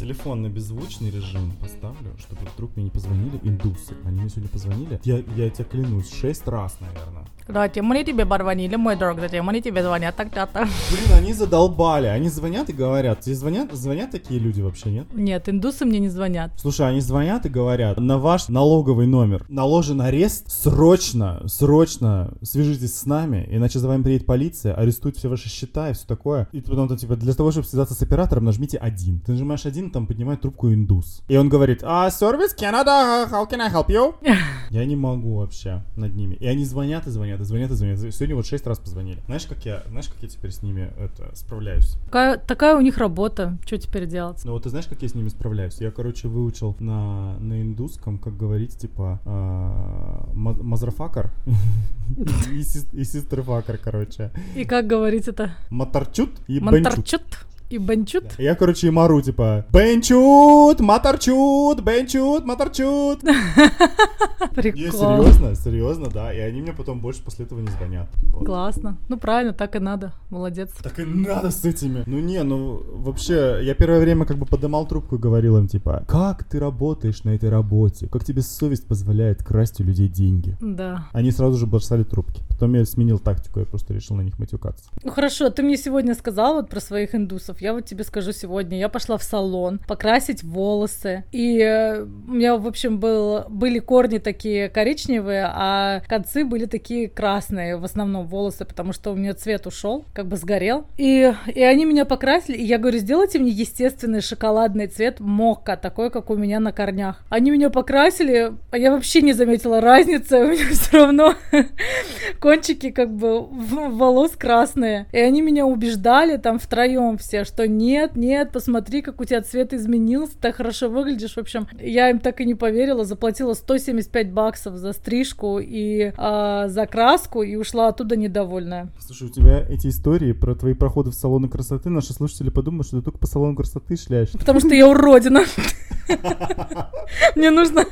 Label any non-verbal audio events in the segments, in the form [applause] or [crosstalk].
телефон на беззвучный режим поставлю, чтобы вдруг мне не позвонили индусы. Они мне сегодня позвонили. Я, я тебе клянусь, шесть раз, наверное. Да, темы тебе позвонили, мой друг, да темы тебе звонят так часто. Блин, они задолбали. Они звонят и говорят. Тебе звонят, звонят такие люди вообще, нет? Нет, индусы мне не звонят. Слушай, они звонят и говорят, на ваш налоговый номер наложен арест, срочно, срочно свяжитесь с нами, иначе за вами приедет полиция, арестует все ваши счета и все такое. И потом там, типа, для того, чтобы связаться с оператором, нажмите один. Ты нажимаешь один, там поднимает трубку индус. И он говорит, а, сервис Canada, how can I help you? [laughs] Я не могу вообще над ними. И они звонят и звонят, и звонят и звонят. Сегодня вот шесть раз позвонили. Знаешь, как я, знаешь, как я теперь с ними это, справляюсь? Такая, такая у них работа, что теперь делать? Ну вот ты знаешь, как я с ними справляюсь? Я, короче, выучил на, на индусском, как говорить, типа, мазрафакар [laughs] и и систерфакар, короче. И как говорить это? Матарчут и бенчут. И Бенчут? Я, короче, им ору, типа, бенчут, матарчут, бенчут, матарчут. [laughs] Не, Прикол. серьезно, серьезно, да. И они мне потом больше после этого не звонят. Вот. Классно. Ну правильно, так и надо. Молодец. Так и надо с этими. Ну не, ну вообще, я первое время как бы подымал трубку и говорил им, типа, как ты работаешь на этой работе? Как тебе совесть позволяет красть у людей деньги? Да. Они сразу же бросали трубки. Потом я сменил тактику, я просто решил на них матюкаться. Ну хорошо, ты мне сегодня сказал вот про своих индусов. Я вот тебе скажу сегодня. Я пошла в салон покрасить волосы. И э, у меня, в общем, был, были корни такие коричневые, а концы были такие красные, в основном волосы, потому что у меня цвет ушел, как бы сгорел. И, и они меня покрасили, и я говорю, сделайте мне естественный шоколадный цвет мокка, такой, как у меня на корнях. Они меня покрасили, а я вообще не заметила разницы, [laughs] у меня все равно кончики как бы волос красные. И они меня убеждали там втроем все, что нет, нет, посмотри, как у тебя цвет изменился, так хорошо выглядишь. В общем, я им так и не поверила, заплатила 175 баксов за стрижку и а, за краску и ушла оттуда недовольная. Слушай, у тебя эти истории про твои проходы в салоны красоты, наши слушатели подумают, что ты только по салону красоты шляешь. Потому что я уродина. [laughs] Мне нужно,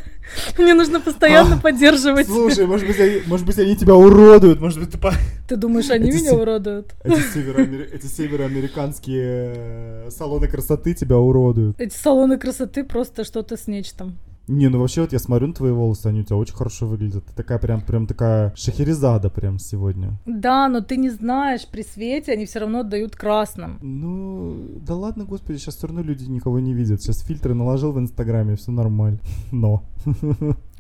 мне нужно постоянно А, поддерживать. Слушай, может быть, они, может быть, они тебя уродуют, может быть, ты по... Ты думаешь, они эти меня уродуют? Эти, североамер- эти североамериканские э, салоны красоты тебя уродуют. Эти салоны красоты просто что-то с нечтом. Не, ну вообще вот я смотрю на твои волосы, они у тебя очень хорошо выглядят. Ты такая прям, прям такая шахерезада прям сегодня. Да, но ты не знаешь, при свете они все равно дают красным. Ну, да ладно, господи, сейчас все равно люди никого не видят. Сейчас фильтры наложил в Инстаграме, все нормально. [laughs] Но.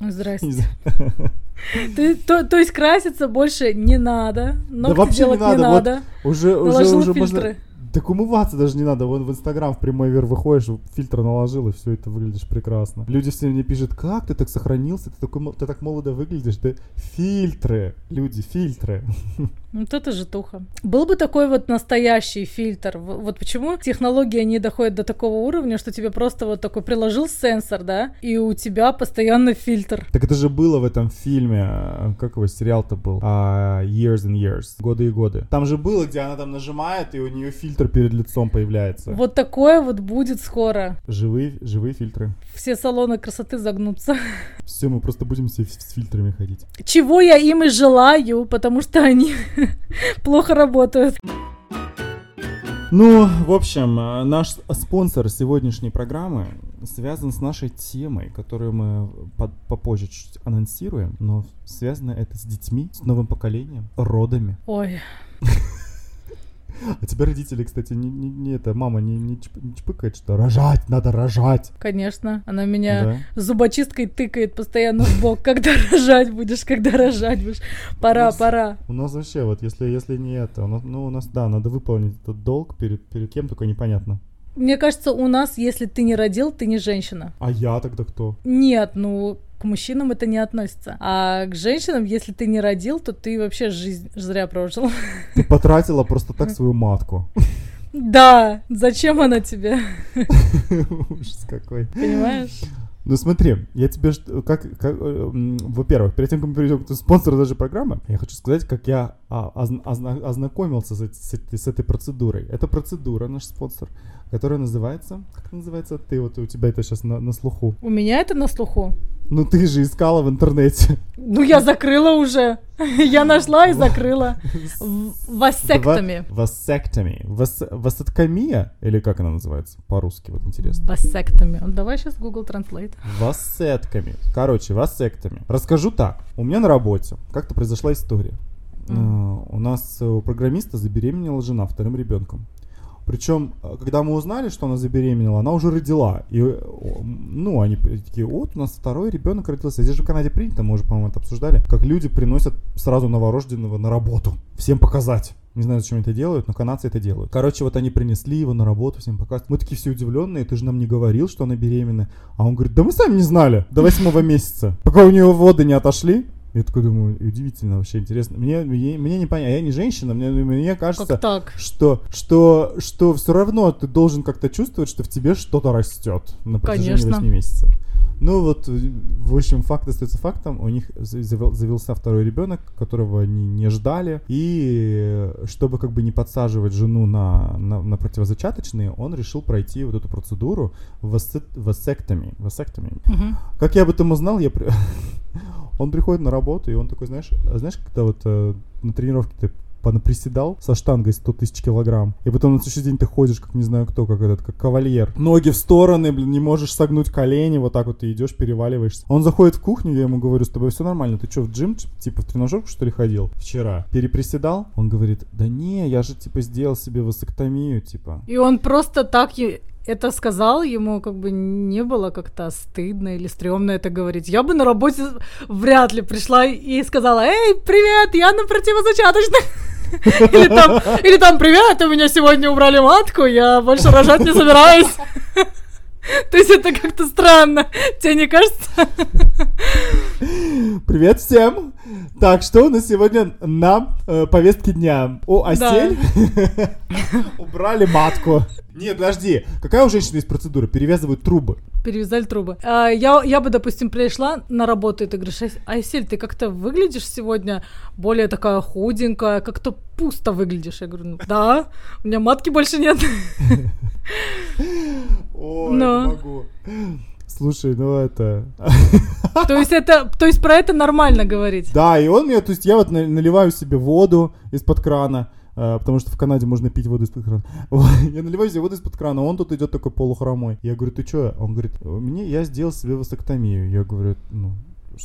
Не Здрасте. [laughs] Ты, то, то есть краситься больше не надо, ногти вообще не делать не надо, вот надо. Уже, уже, Наложила уже можно... Так умываться даже не надо. Вон в Инстаграм в прямой эфир выходишь, фильтр наложил, и все это выглядишь прекрасно. Люди все мне пишут, как ты так сохранился, ты, такой, ты так молодо выглядишь. Да фильтры, люди, фильтры. [laughs] Вот это же туха. Был бы такой вот настоящий фильтр. Вот почему технология не доходит до такого уровня, что тебе просто вот такой приложил сенсор, да, и у тебя постоянно фильтр. Так это же было в этом фильме, э, как его сериал-то был? А, years and Years, годы и годы. Там же было, где она там нажимает, и у нее фильтр перед лицом появляется. Вот такое вот будет скоро. Живые, живые фильтры. Все салоны красоты загнутся. Все, мы просто будем все с фильтрами ходить. Чего я им и желаю, потому что они [laughs] плохо работают. Ну, в общем, э, наш спонсор сегодняшней программы связан с нашей темой, которую мы под- попозже чуть анонсируем, но связано это с детьми, с новым поколением, родами. Ой, [laughs] А тебя родители, кстати, не, не- не это, мама не, не, чп- не чпыкает, что рожать, надо рожать. конечно, она меня Да? зубочисткой тыкает постоянно в бок. Когда рожать будешь, когда рожать будешь. Пора, Нас- пора. У нас вообще, вот если, если не это, у нас, ну, у нас, да, надо выполнить этот долг перед, перед кем, только непонятно. Мне кажется, у нас, если ты не родил, ты не женщина. А я тогда кто? Нет, ну, к мужчинам это не относится. А к женщинам, если ты не родил, то ты вообще жизнь зря прожил. Ты потратила просто так [laughs] свою матку. Да, зачем она тебе? [laughs] Ужас какой. Понимаешь? Ну смотри, я тебе, как, как, э, во-первых, перед тем, как мы перейдем к спонсору даже программы, я хочу сказать, как я а, озна- озна- ознакомился с, с этой- с этой процедурой. Это процедура, наш спонсор, которая называется, как называется, ты вот у тебя это сейчас на, на слуху. У меня это на слуху. Ну ты же искала в интернете. Ну я закрыла уже. [laughs] Я нашла и закрыла. [laughs] Васектами. Васектами. Васеткомия? Или как она называется по-русски? Вот интересно. Васектами. Давай сейчас Google Translate. Васетками. Короче, васектами. Расскажу так. У меня на работе как-то произошла история. Mm. У нас у программиста забеременела жена вторым ребенком. Причем, э, когда мы узнали, что она забеременела, она уже родила. И, ну, они такие, вот, у нас второй ребенок родился. Здесь же в Канаде принято, мы уже, по-моему, это обсуждали, как люди приносят сразу новорожденного на работу. Всем показать. Не знаю, зачем это делают, но канадцы это делают. Короче, вот они принесли его на работу, всем показывают. Мы такие все удивленные, ты же нам не говорил, что она беременна. А он говорит, да мы сами не знали до восьмого месяца. Пока у нее воды не отошли, я такой думаю, удивительно, вообще интересно. Мне, мне, мне не понятно, я не женщина, мне, мне кажется, так? что что что все равно ты должен как-то чувствовать, что в тебе что-то растет на протяжении Конечно. 8 месяцев. Ну вот, в общем, факт остается фактом. У них завелся второй ребенок, которого они не ждали. И чтобы как бы не подсаживать жену на, на, на противозачаточные, он решил пройти вот эту процедуру васектоми. васектоми. Угу. Как я об этом узнал, я... [laughs] он приходит на работу, и он такой, знаешь, знаешь, когда вот э, на тренировке ты приседал со штангой 100 тысяч килограмм, и потом на следующий день ты ходишь, как не знаю кто, как этот, как кавальер. Ноги в стороны, блин, не можешь согнуть колени, вот так вот ты идешь, переваливаешься. Он заходит в кухню, я ему говорю, с тобой все нормально, ты что, в джим, типа в тренажерку, что ли, ходил вчера? Переприседал? Он говорит, да не, я же, типа, сделал себе васоктомию, типа. И он просто так это сказал, ему как бы не было как-то стыдно или стрёмно это говорить. Я бы на работе вряд ли пришла и сказала, эй, привет, я на противозачаточных. [laughs] Или там, или там, привет, у меня сегодня убрали матку, я больше рожать не собираюсь. [laughs] То есть это как-то странно, тебе не кажется? Привет всем! Так, что у нас сегодня на э, повестке дня? О, осель? [laughs] Убрали матку. Нет, подожди. Какая у женщины есть процедура? Перевязывают трубы. Перевязали трубы. А, я, я бы, допустим, пришла на работу, и ты говоришь, Айсель, ты как-то выглядишь сегодня более такая худенькая, как-то пусто выглядишь. Я говорю, ну да, у меня матки больше нет. [laughs] Ой, не могу. Слушай, ну это... То есть это, то есть про это нормально говорить? Да, и он мне, то есть я вот наливаю себе воду из-под крана, а, потому что в Канаде можно пить воду из-под крана. [laughs] я наливаю себе воду из-под крана, он тут идет такой полухромой. Я говорю, ты что? Он говорит, мне я сделал себе васоктомию. Я говорю, ну,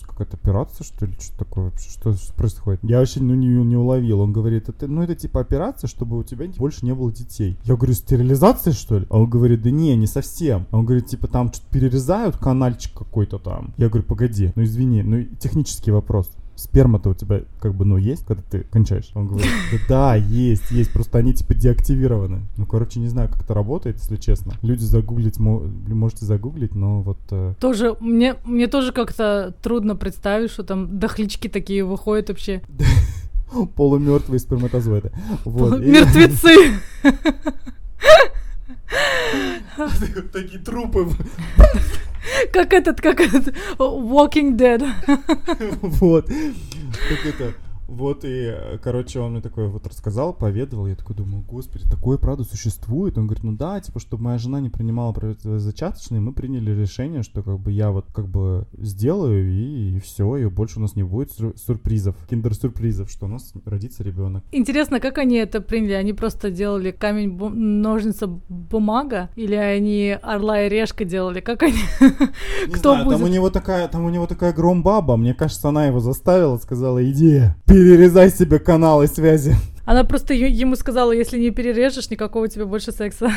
какая-то операция, что ли, что такое вообще, что, происходит? Я вообще ну, не, не уловил. Он говорит, это, ну это типа операция, чтобы у тебя больше не было детей. Я говорю, стерилизация, что ли? А он говорит, да не, не совсем. А он говорит, типа там что-то перерезают, канальчик какой-то там. Я говорю, погоди, ну извини, ну технический вопрос сперма-то у тебя как бы, ну, есть, когда ты кончаешь? Он говорит, да, да, есть, есть, просто они типа деактивированы. Ну, короче, не знаю, как это работает, если честно. Люди загуглить, можете загуглить, но вот... Э... Тоже, мне, мне тоже как-то трудно представить, что там дохлички такие выходят вообще. [laughs] Полумертвые сперматозоиды. Вот. Мертвецы! [laughs] [laughs] Такие трупы. Как этот, как этот Walking Dead. [laughs] Вот. Как это вот и, короче, он мне такой вот рассказал, поведал, я такой думаю, господи, такое правда сюсуществует? Он говорит, ну да, типа, чтобы моя жена не принимала зачаточные, мы приняли решение, что как бы я вот как бы сделаю и, и все, и больше у нас не будет сюрпризов, киндер-сюрпризов, что у нас родится ребенок. Интересно, как они это приняли? Они просто делали камень, бу- ножницы, бумага? Или они орла и решка делали? Как они? Не Кто знаю, будет? там у него такая, там у него такая громбаба, мне кажется, она его заставила, сказала, иди, перерезай себе каналы связи. Она просто ему сказала, если не перережешь, никакого тебе больше секса.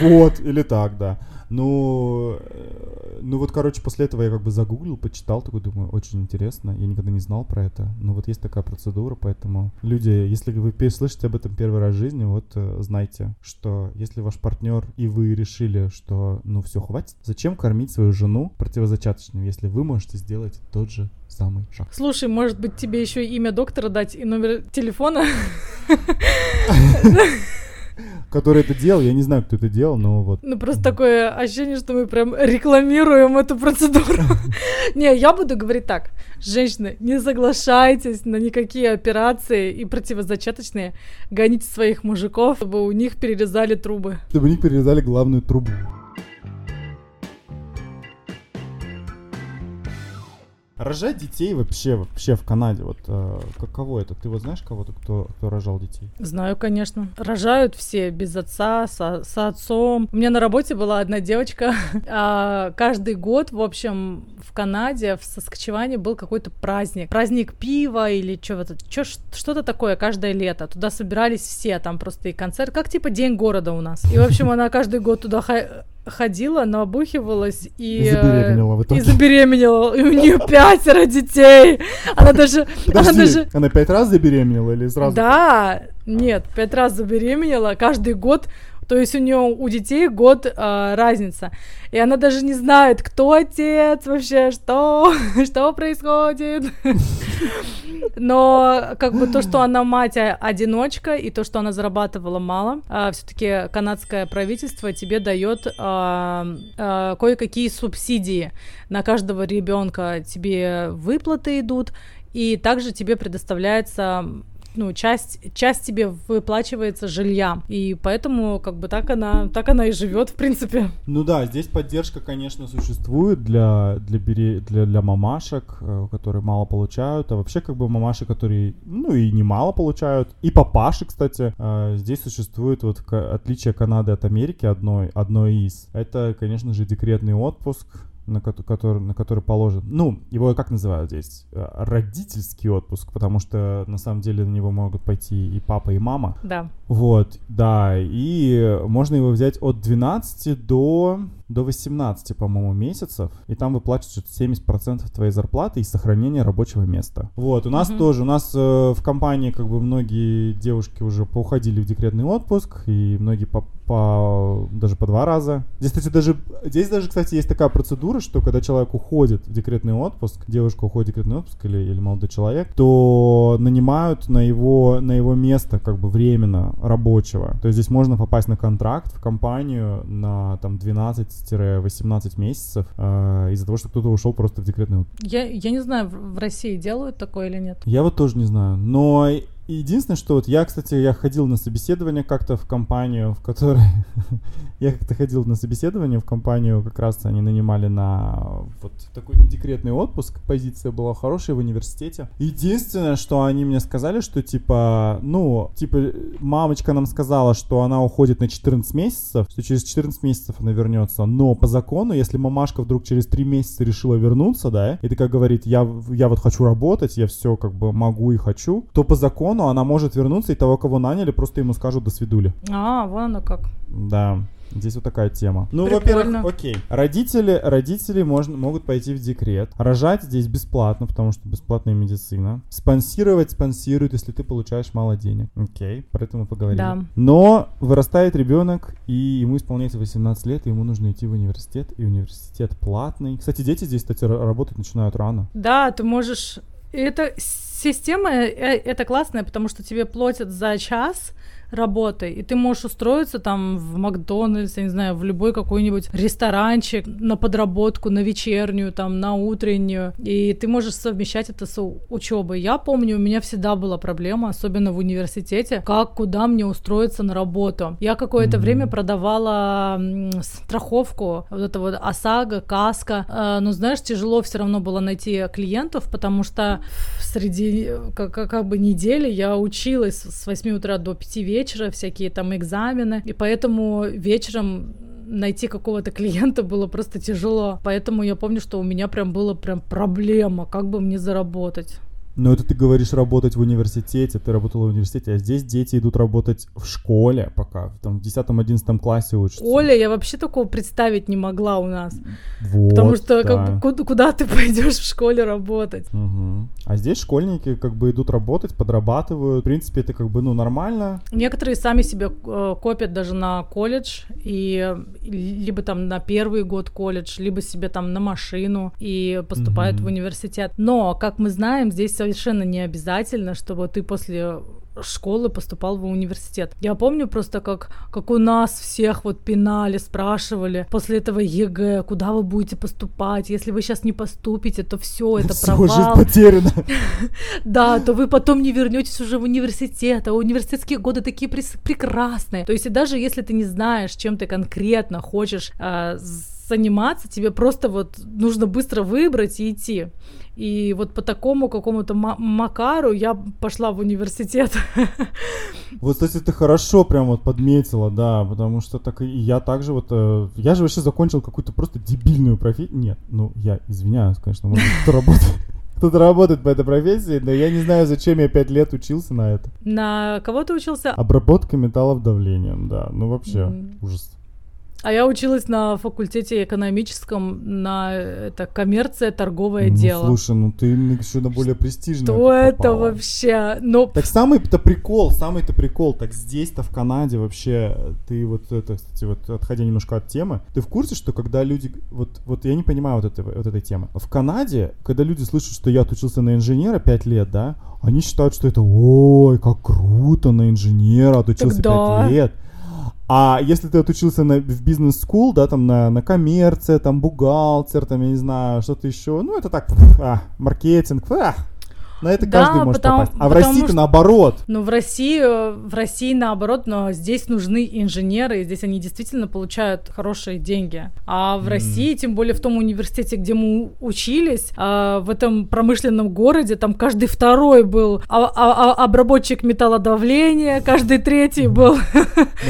Вот, или так, да. Ну, э, ну вот, короче, после этого я как бы загуглил, почитал, такой думаю, очень интересно. Я никогда не знал про это. Но вот есть такая процедура, поэтому люди, если вы слышите об этом первый раз в жизни, вот э, знайте, что если ваш партнер и вы решили, что ну все, хватит, зачем кормить свою жену противозачаточным, если вы можете сделать тот же самый шаг. Слушай, может быть, тебе еще имя доктора дать и номер телефона? [laughs] [laughs] который это делал. Я не знаю, кто это делал, но вот. Ну, просто такое ощущение, что мы прям рекламируем эту процедуру. [laughs] Не, я буду говорить так. Женщины, не соглашайтесь на никакие операции и противозачаточные. Гоните своих мужиков, чтобы у них перерезали трубы. Чтобы у них перерезали главную трубу. Рожать детей вообще, вообще в Канаде, вот э, каково это? Ты вот знаешь кого-то, кто, кто рожал детей? Знаю, конечно. Рожают все без отца, со, с отцом. У меня на работе была одна девочка. [laughs] а, каждый год, в общем, в Канаде, в Соскочеване был какой-то праздник. Праздник пива или что-то, что-то такое каждое лето. Туда собирались все, там просто и концерт, как типа День города у нас. И, в общем, она каждый год туда ходила, набухивалась и... И забеременела в итоге. И забеременела. И у нее пятеро детей. Она даже... Подожди, она, даже... она пять раз забеременела или сразу? Да, нет, пять раз забеременела. Каждый год то есть у нее у детей год э, разница. И она даже не знает, кто отец вообще, что, [laughs] что происходит. [laughs] Но как бы то, что она мать одиночка, и то, что она зарабатывала мало, э, все-таки канадское правительство тебе дает э, э, кое-какие субсидии на каждого ребенка. Тебе выплаты идут, и также тебе предоставляется ну, часть, часть тебе выплачивается жилья. И поэтому, как бы, так она, так она и живет, в принципе. Ну да, здесь поддержка, конечно, существует для, для, бере... для, для мамашек, э, которые мало получают, а вообще, как бы, мамаши, которые, ну, и немало получают. И папаши, кстати, э, здесь существует вот отличие Канады от Америки одной, одной из. Это, конечно же, декретный отпуск, на который, на который положен, ну, его как называют здесь, э, родительский отпуск, потому что на самом деле на него могут пойти и папа, и мама. Да. Вот, да, и можно его взять от 12 до до 18, по-моему, месяцев, и там выплачивают 70% твоей зарплаты и сохранение рабочего места. Вот, у нас mm-hmm. тоже, у нас э, в компании как бы многие девушки уже поуходили в декретный отпуск, и многие по, по даже по два раза. Здесь, кстати, даже, здесь даже, кстати, есть такая процедура, что когда человек уходит в декретный отпуск, девушка уходит в декретный отпуск или, или молодой человек, то нанимают на его, на его место как бы временно рабочего. То есть здесь можно попасть на контракт в компанию на там 12 12-18 месяцев э, из-за того, что кто-то ушел просто в декретный отпуск. Я, я не знаю, в России делают такое или нет. Я вот тоже не знаю. Но единственное, что вот я, кстати, я ходил на собеседование как-то в компанию, в которой... [laughs] я как-то ходил на собеседование в компанию, как раз они нанимали на вот такой декретный отпуск. Позиция была хорошая в университете. Единственное, что они мне сказали, что типа, ну, типа, мамочка нам сказала, что она уходит на 14 месяцев, что через 14 месяцев она вернется. Но по закону, если мамашка вдруг через 3 месяца решила вернуться, да, и такая говорит, я, я вот хочу работать, я все как бы могу и хочу, то по закону но она может вернуться, и того, кого наняли, просто ему скажут «до свидули». А, вон оно как. Да. Здесь вот такая тема. Ну, во-первых, окей. Родители, родители можно, могут пойти в декрет. Рожать здесь бесплатно, потому что бесплатная медицина. Спонсировать спонсируют, если ты получаешь мало денег. Окей, про это мы поговорили. Да. Но вырастает ребенок, и ему исполняется 18 лет, и ему нужно идти в университет, и университет платный. Кстати, дети здесь, кстати, работать начинают рано. Да, ты можешь... Это система, э, это классная, потому что тебе платят за час, работой, и ты можешь устроиться там в Макдональдс, я не знаю, в любой какой-нибудь ресторанчик на подработку, на вечернюю, там, на утреннюю, и ты можешь совмещать это с учебой. Я помню, у меня всегда была проблема, особенно в университете, как, куда мне устроиться на работу. Я какое-то mm-hmm. время продавала страховку, вот это вот ОСАГО, КАСКО, э, но, знаешь, тяжело все равно было найти клиентов, потому что среди э, как, как бы недели я училась с 8 утра до 5 вечера, вечера, всякие там экзамены, и поэтому вечером найти какого-то клиента было просто тяжело. Поэтому я помню, что у меня прям было прям проблема, как бы мне заработать. Но это ты говоришь работать в университете, ты работала в университете, а здесь дети идут работать в школе пока, там в 10-11 классе учатся. Оля, я вообще такого представить не могла у нас. Вот, Потому что да. как куда, куда ты [laughs] пойдешь в школе работать? Угу. А здесь школьники как бы идут работать, подрабатывают. В принципе, это как бы, ну, нормально. Некоторые сами себе э, копят даже на колледж, и либо там на первый год колледж, либо себе там на машину и поступают угу. в университет. Но, как мы знаем, здесь совершенно не обязательно, чтобы ты после школы поступал в университет. Я помню просто, как, как у нас всех вот пинали, спрашивали после этого ЕГЭ, куда вы будете поступать, если вы сейчас не поступите, то все, это все, провал. жизнь потеряна. [laughs] Да, то вы потом не вернетесь уже в университет, а университетские годы такие прекрасные. То есть даже если ты не знаешь, чем ты конкретно хочешь а, заниматься, тебе просто вот нужно быстро выбрать и идти. И вот по такому какому-то макару я пошла в университет. [laughs] Вот, кстати, ты хорошо прям вот подметила, да, потому что так и я также вот... Э, я же вообще закончил какую-то просто дебильную профессию. Нет, ну, я извиняюсь, конечно, может [laughs] кто работает кто-то работает по этой профессии, но я не знаю, зачем я пять лет учился на это. На кого ты учился? Обработка металлов давлением, да. Ну вообще mm. ужас. А я училась на факультете экономическом, на это коммерция, торговое ну, дело. Слушай, ну ты еще на более престижное. Что это вообще? Но... Так самый-то прикол, самый-то прикол, так здесь-то в Канаде вообще, ты вот это, кстати, вот отходя немножко от темы, ты в курсе, что когда люди, вот, вот я не понимаю вот, этой вот этой темы. В Канаде, когда люди слышат, что я отучился на инженера 5 лет, да, они считают, что это, ой, как круто, на инженера отучился Тогда... 5 лет. А если ты отучился на, в бизнес-скул, да, там на, на коммерция, там бухгалтер, там, я не знаю, что-то еще, ну, это так, а, маркетинг, а, на это да, каждый может потому, попасть. А в России-то что, наоборот. Ну, в России, в России наоборот, но здесь нужны инженеры, и здесь они действительно получают хорошие деньги. А в mm. России, тем более в том университете, где мы учились, а, в этом промышленном городе, там каждый второй был а, а, а, обработчик металлодавления, каждый третий был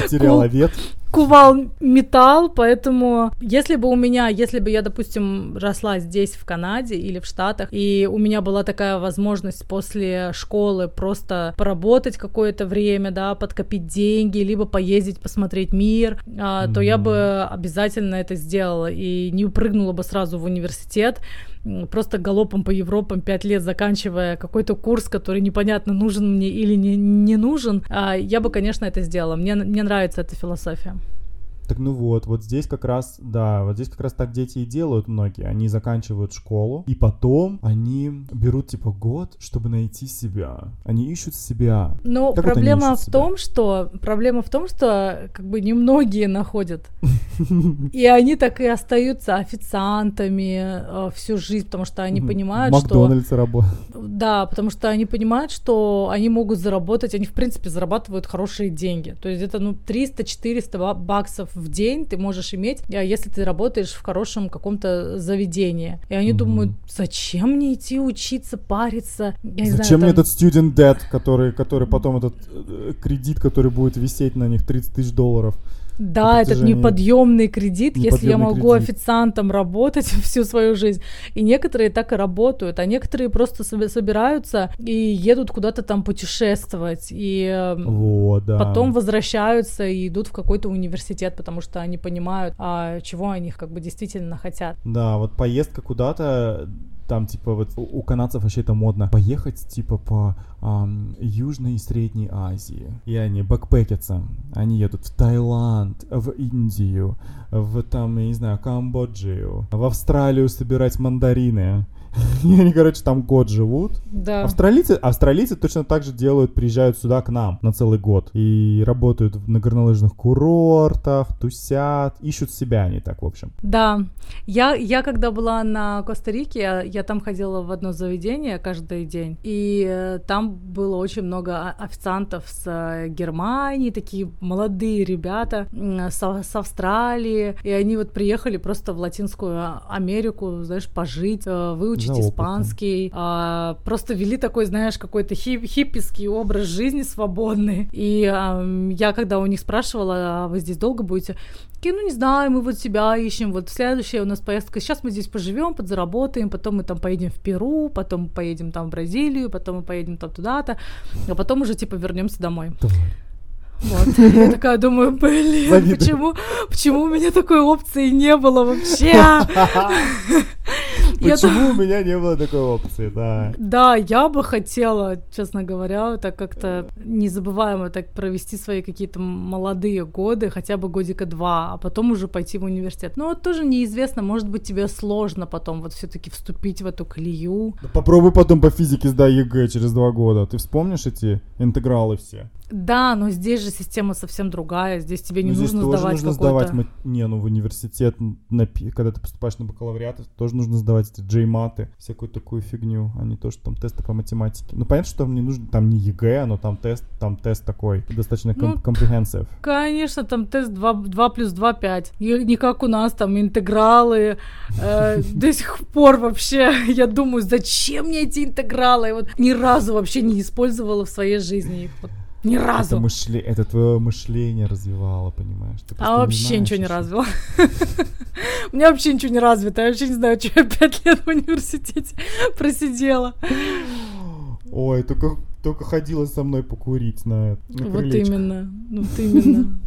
материаловед [laughs] кувал металл, поэтому если бы у меня, если бы я, допустим, росла здесь, в Канаде или в Штатах, и у меня была такая возможность после школы просто поработать какое-то время, да, подкопить деньги, либо поездить, посмотреть мир, а, то я бы обязательно это сделала и не упрыгнула бы сразу в университет, просто галопом по Европам пять лет заканчивая какой-то курс, который непонятно нужен мне или не, не нужен, а, я бы, конечно, это сделала. Мне, мне нравится эта философия. Так ну вот, вот здесь как раз, да, вот здесь как раз так дети и делают многие. Они заканчивают школу, и потом они берут типа год, чтобы найти себя. Они ищут себя. Но как проблема в себя? том, что проблема в том, что как бы немногие находят. [laughs] И они так и остаются официантами э, всю жизнь, потому что они понимают, что... Макдональдс работают. Да, потому что они понимают, что они могут заработать, они в принципе зарабатывают хорошие деньги. То есть это ну 300-400 баксов в день ты можешь иметь, а если ты работаешь в хорошем каком-то заведении. И они mm-hmm. думают, зачем мне идти учиться, париться? Я зачем знаю, мне там... этот student debt, который, который потом этот э, кредит, который будет висеть на них 30 тысяч долларов? Да, этот неподъемный кредит, неподъемный если я могу кредит. официантом работать [laughs] всю свою жизнь. И некоторые так и работают, а некоторые просто собираются и едут куда-то там путешествовать, и эм, вот, да. потом возвращаются и идут в какой-то университет, потому что они понимают, а, чего они как бы действительно хотят. Да, вот поездка куда-то там, типа, вот у канадцев вообще это модно поехать, типа, по эм, Южной и Средней Азии. И они бэкпэкятся. Они едут в Таиланд, в Индию, в, там, я не знаю, Камбоджию, в Австралию собирать мандарины. [laughs] И они, короче, там год живут. Да. Австралийцы, австралийцы точно так же делают, приезжают сюда к нам на целый год. И работают на горнолыжных курортах, тусят, ищут себя они так, в общем. Да. Я, я когда была на Коста-Рике, я, я там ходила в одно заведение каждый день. И э, там было очень много официантов с э, Германии, такие молодые ребята с, с Австралии. И они вот приехали просто в Латинскую Америку, знаешь, пожить, э, выучить учить За испанский, а, просто вели такой, знаешь, какой-то хип хиппиский образ жизни свободный. И а, я когда у них спрашивала, а вы здесь долго будете? Такие, ну не знаю, мы вот себя ищем, вот следующая у нас поездка, сейчас мы здесь поживем, подзаработаем, потом мы там поедем в Перу, потом поедем там в Бразилию, потом мы поедем там туда-то, а потом уже типа вернемся домой. Вот. Я такая думаю, блин, почему, почему у меня такой опции не было вообще? [laughs] Почему у меня не было такой опции, да. Да, я бы хотела, честно говоря, так как-то незабываемо так провести свои какие-то молодые годы, хотя бы годика два, а потом уже пойти в университет. Но вот тоже неизвестно, может быть, тебе сложно потом вот все-таки вступить в эту колею. Попробуй потом по физике сдай ЕГЭ через два года. Ты вспомнишь эти интегралы все? Да, но здесь же система совсем другая. Здесь тебе не ну, нужно сдавать нужно сдавать. Не, ну в университет, на, когда ты поступаешь на бакалавриат, тоже нужно сдавать эти GMAT ы, всякую такую фигню, а не то, что там тесты по математике. Ну, понятно, что мне нужно там не ЕГЭ, но там тест, там тест такой, достаточно Ну, comprehensive. Конечно, там тест 2, 2 плюс 2 5. И не как у нас, там интегралы. э, до сих пор вообще, я думаю, зачем мне эти интегралы? Вот ни разу вообще не использовала в своей жизни их. Вот, ни разу. Это, мышле... это твое мышление развивало, понимаешь? Ты А вообще знаешь ничего не ещё. развила. [laughs] У меня вообще ничего не развито. Я вообще не знаю, что я пять лет в университете [laughs] просидела. Ой, только, только ходила со мной покурить на, на Вот именно. Вот именно.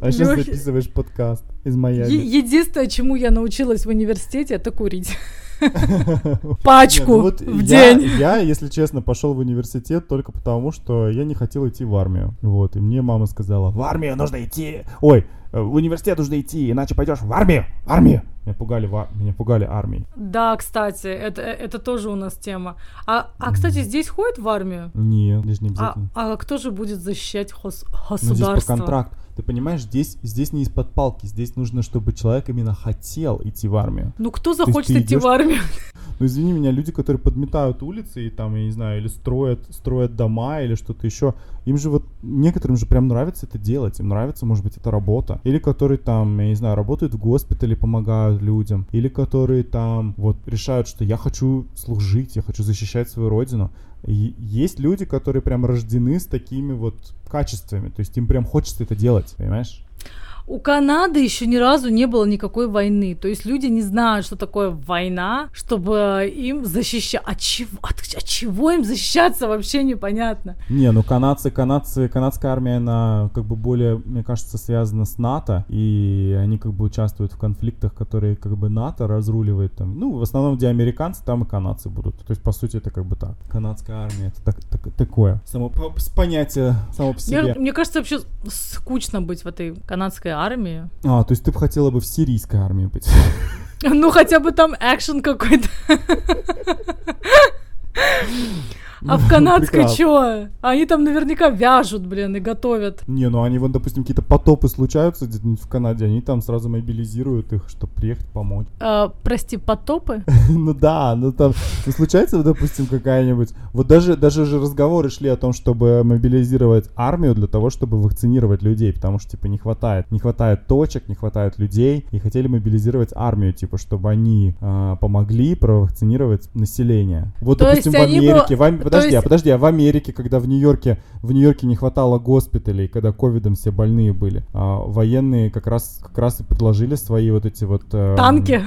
А сейчас записываешь подкаст из Майами. Единственное, чему я научилась в университете, это курить. [laughs] Пачку ну в день. Я, если честно, пошел в университет только потому, что я не хотел идти в армию. Вот, и мне мама сказала, в армию нужно идти. Ой, э, в университет нужно идти, иначе пойдешь в армию. В армию. Меня пугали, в меня пугали армией. Да, кстати, это, это тоже у нас тема. А, а кстати, здесь ходят в армию? Нет, здесь не А, обязательно. а кто же будет защищать хос- Ну, здесь по государство? контракту. Ты понимаешь, здесь, здесь не из-под палки. Здесь нужно, чтобы человек именно хотел идти в армию. Ну кто захочет идти идёшь- в армию? [laughs] Ну, извини меня, люди, которые подметают улицы и там, я не знаю, или строят, строят дома или что-то еще, им же вот, некоторым же прям нравится это делать, им нравится, может быть, эта работа. Или которые там, я не знаю, работают в госпитале, помогают людям. Или которые там вот решают, что я хочу служить, я хочу защищать свою родину. И есть люди, которые прям рождены с такими вот качествами, то есть им прям хочется это делать, понимаешь? У Канады еще ни разу не было никакой войны. То есть люди не знают, что такое война, чтобы им защищать. От чего, от, от чего им защищаться, вообще непонятно. Не, ну канадцы, канадцы, канадская армия, она как бы более, мне кажется, связана с НАТО, и они как бы участвуют в конфликтах, которые как бы НАТО разруливает там. Ну, в основном, где американцы, там и канадцы будут. То есть, по сути, это как бы так. Канадская армия, это так, так- такое. Само понятие само по себе. Мне, мне кажется, вообще скучно быть в этой канадской армии. А, то есть ты бы хотела бы в сирийской армии быть? Ну, хотя бы там экшен какой-то. А в [laughs] канадской чё? Они там наверняка вяжут, блин, и готовят. Не, ну они вот, допустим, какие-то потопы случаются где-нибудь в Канаде, они там сразу мобилизируют их, чтобы приехать помочь. А, прости, потопы? [laughs] Ну да, ну там ну, случается, допустим, какая-нибудь. Вот даже, даже же разговоры шли о том, чтобы мобилизировать армию для того, чтобы вакцинировать людей, потому что, типа, не хватает. Не хватает точек, не хватает людей. И хотели мобилизировать армию, типа, чтобы они а, помогли провакцинировать население. Вот, То допустим, в они бы- Америке. в Подожди, а есть- подожди, а в Америке, когда в Нью-Йорке, в Нью-Йорке не хватало госпиталей, когда ковидом все больные были, а, военные как раз, как раз и предложили свои вот эти вот... эм, Танки?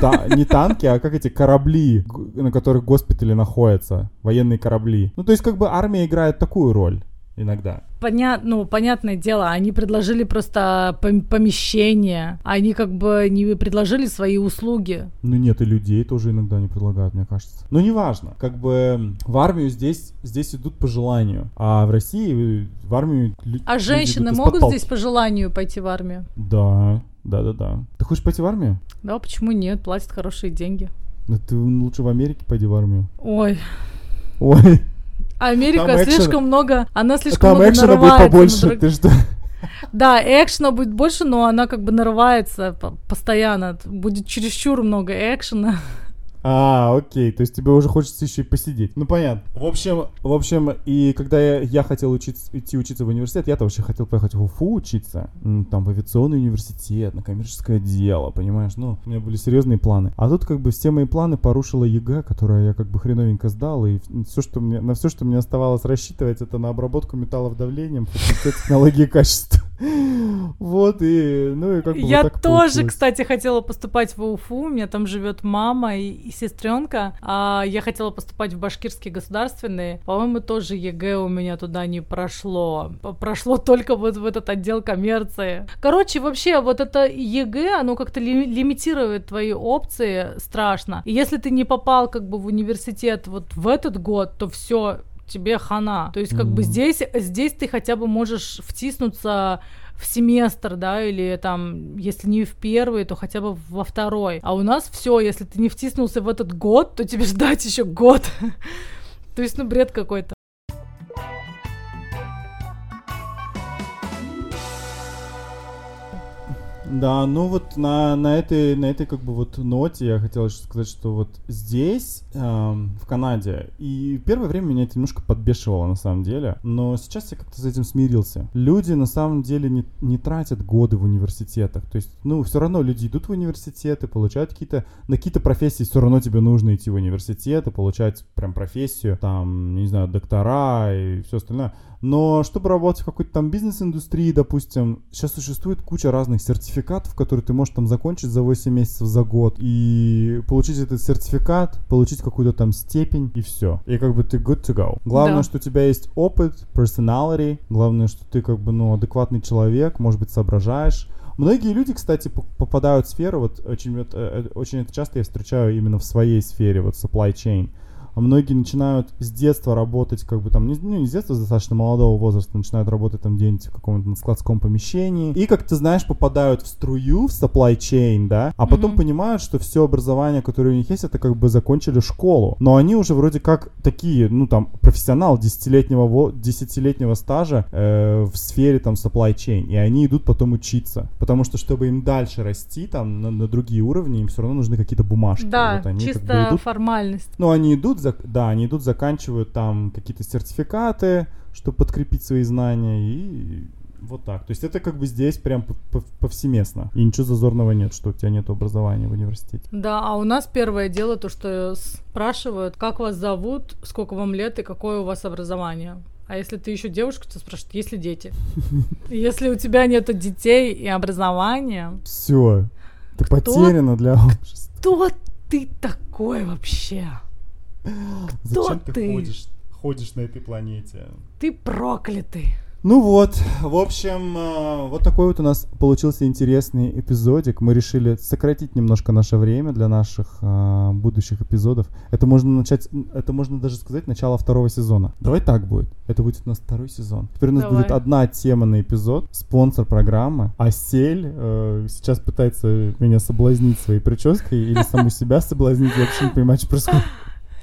Та- не танки, а как эти корабли, на которых госпитали находятся, военные корабли. Ну, то есть, как бы армия играет такую роль иногда. Поня... Ну, понятное дело, они предложили просто пом- помещение. Они как бы не предложили свои услуги. Ну, нет, и людей тоже иногда не предлагают, мне кажется. Но неважно, как бы в армию здесь, здесь идут по желанию, а в России э, в армию А женщины могут здесь по желанию пойти в армию? Да, да, да, да. Ты хочешь пойти в армию? Да, почему нет? Платят хорошие деньги. Да ты лучше в Америке пойди в армию. Ой, Ой, Америка Там экшена- слишком много, она слишком там много экшена будет побольше, друг- ты что? [laughs] Да, экшена будет больше, но она как бы нарывается по- постоянно. Будет чересчур много экшена. А, окей, то есть тебе уже хочется еще и посидеть. Ну, понятно. В общем, в общем, и когда я, я хотел учиться, идти учиться в университет, я-то вообще хотел поехать в Уфу учиться. Там в авиационный университет, на коммерческое дело, понимаешь? Ну, у меня были серьезные планы. А тут как бы все мои планы порушила ЕГЭ, которое я как бы хреновенько сдал, и все, что мне, на все, что мне оставалось рассчитывать, это на обработку металлов давлением, факультет технологии качества. Вот, и, ну, и как бы вот Я так тоже, получилось. кстати, хотела поступать в Уфу. У меня там живет мама и, и сестренка. А я хотела поступать в Башкирский государственный. По-моему, тоже ЕГЭ у меня туда не прошло. Прошло только вот в этот отдел коммерции. Короче, вообще, вот это ЕГЭ, оно как-то ли- лимитирует твои опции страшно. И если ты не попал как бы в университет вот в этот год, то все тебе хана. То есть как бы Мгм. здесь, здесь ты хотя бы можешь втиснуться в семестр, да, или там, если не в первый, то хотя бы во второй. А у нас все, если ты не втиснулся в этот год, то тебе ждать еще год. [laughs] То есть, ну, бред какой-то. Да, ну вот на, на, этой, на этой как бы вот ноте я хотел еще сказать, что вот здесь, эм, в Канаде, и первое время меня это немножко подбешивало на самом деле, но сейчас я как-то с этим смирился. Люди на самом деле не, не тратят годы в университетах, то есть, ну, все равно люди идут в университеты, получают какие-то, на какие-то профессии все равно тебе нужно идти в университет и получать прям профессию, там, не знаю, доктора и все остальное. Но чтобы работать в какой-то там бизнес-индустрии, допустим, сейчас существует куча разных сертификатов, которые ты можешь там закончить за 8 месяцев, за год, и получить этот сертификат, получить какую-то там степень, и все. И как бы ты good to go. Главное, Да. что у тебя есть опыт, personality, главное, что ты как бы, ну, адекватный человек, может быть, соображаешь. Многие люди, кстати, попадают в сферу, вот очень, вот, э, э, очень это часто я встречаю именно в своей сфере, вот supply chain. А многие начинают с детства работать, как бы там, не, ну, не с детства, с достаточно молодого возраста, начинают работать там где-нибудь в каком-то складском помещении. И, как ты знаешь, попадают в струю, в supply chain, да, а потом Мгм. понимают, что все образование, которое у них есть, это как бы закончили школу. Но они уже вроде как такие, ну там, профессионал десятилетнего, десятилетнего стажа э, в сфере там supply chain. И они идут потом учиться. Потому что, чтобы им дальше расти там на, на другие уровни, им все равно нужны какие-то бумажки. Да, Вот они как бы чисто идут формальность. ну, они идут, зак- да, они идут, заканчивают там какие-то сертификаты, чтобы подкрепить свои знания, и вот так. То есть это как бы здесь прям повсеместно. И ничего зазорного нет, что у тебя нет образования в университете. Да, а у нас первое дело то, что спрашивают, как вас зовут, сколько вам лет и какое у вас образование. А если ты еще девушка, то спрашивают, есть ли дети. [laughs] Если у тебя нету детей и образования, Все. Ты потеряна для общества. кто ты такой вообще? Зачем ты, ты? ходишь, ходишь на этой планете? Ты проклятый. Ну вот, в общем, э, вот такой вот у нас получился интересный эпизодик. Мы решили сократить немножко наше время для наших э, будущих эпизодов. Это можно начать, это можно даже сказать начало второго сезона. Давай так будет. Это будет у нас второй сезон. Теперь у нас Давай. будет одна тема на эпизод. Спонсор программы. Асель э, сейчас пытается меня соблазнить своей прической или саму себя соблазнить. Я вообще не понимаю, что происходит.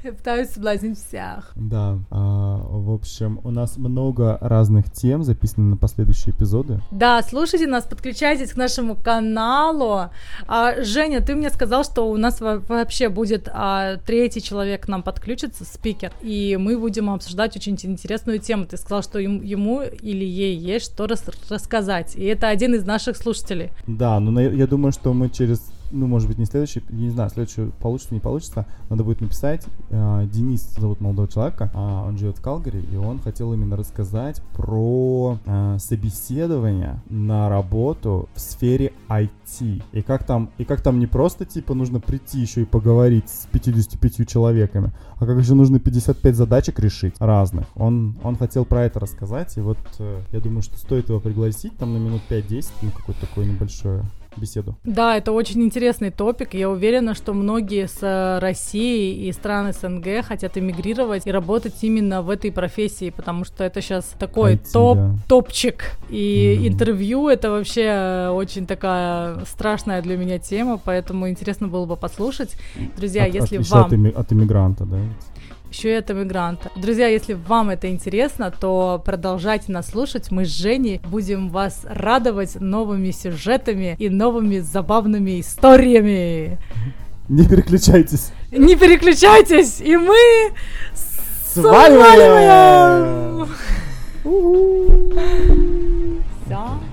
Я [laughs] пытаюсь соблазнить всех. Да, а, в общем, у нас много разных тем записаны на последующие эпизоды. Да, слушайте нас, подключайтесь к нашему каналу. А, Женя, ты мне сказал, что у нас во- вообще будет а, третий человек к нам подключится, спикер, и мы будем обсуждать очень интересную тему. Ты сказал, что ему или ей есть что рас- рассказать, и это один из наших слушателей. Да, но на- я думаю, что мы через, ну, может быть, не следующий, не знаю, следующий получится, не получится, надо будет написать. А, Денис зовут молодого человека, а, он живет в Калгари, и он хотел именно рассказать про а, собеседование на работу в сфере IT. И как там, и как там не просто, типа, нужно прийти еще и поговорить с 55 человеками, а как еще нужно 55 задачек решить разных. Он, он хотел про это рассказать, и вот э, я думаю, что стоит его пригласить там на минут 5-10, ну, какое-то такое небольшое беседу. Да, это очень интересный топик. Я уверена, что многие с э, России и стран СНГ хотят эмигрировать и работать именно в этой профессии, потому что это сейчас такой IT, топ, да. топчик. И Мгм. интервью это вообще э, очень такая страшная для меня тема, поэтому интересно было бы послушать. Друзья, От- если от, вам от, имми- от иммигранта, да? Еще и от иммигранта. Друзья, если вам это интересно, то продолжайте нас слушать. Мы с Женей будем вас радовать новыми сюжетами и новыми забавными историями. Не переключайтесь. Не переключайтесь, и мы Сваливаем! сваливаем!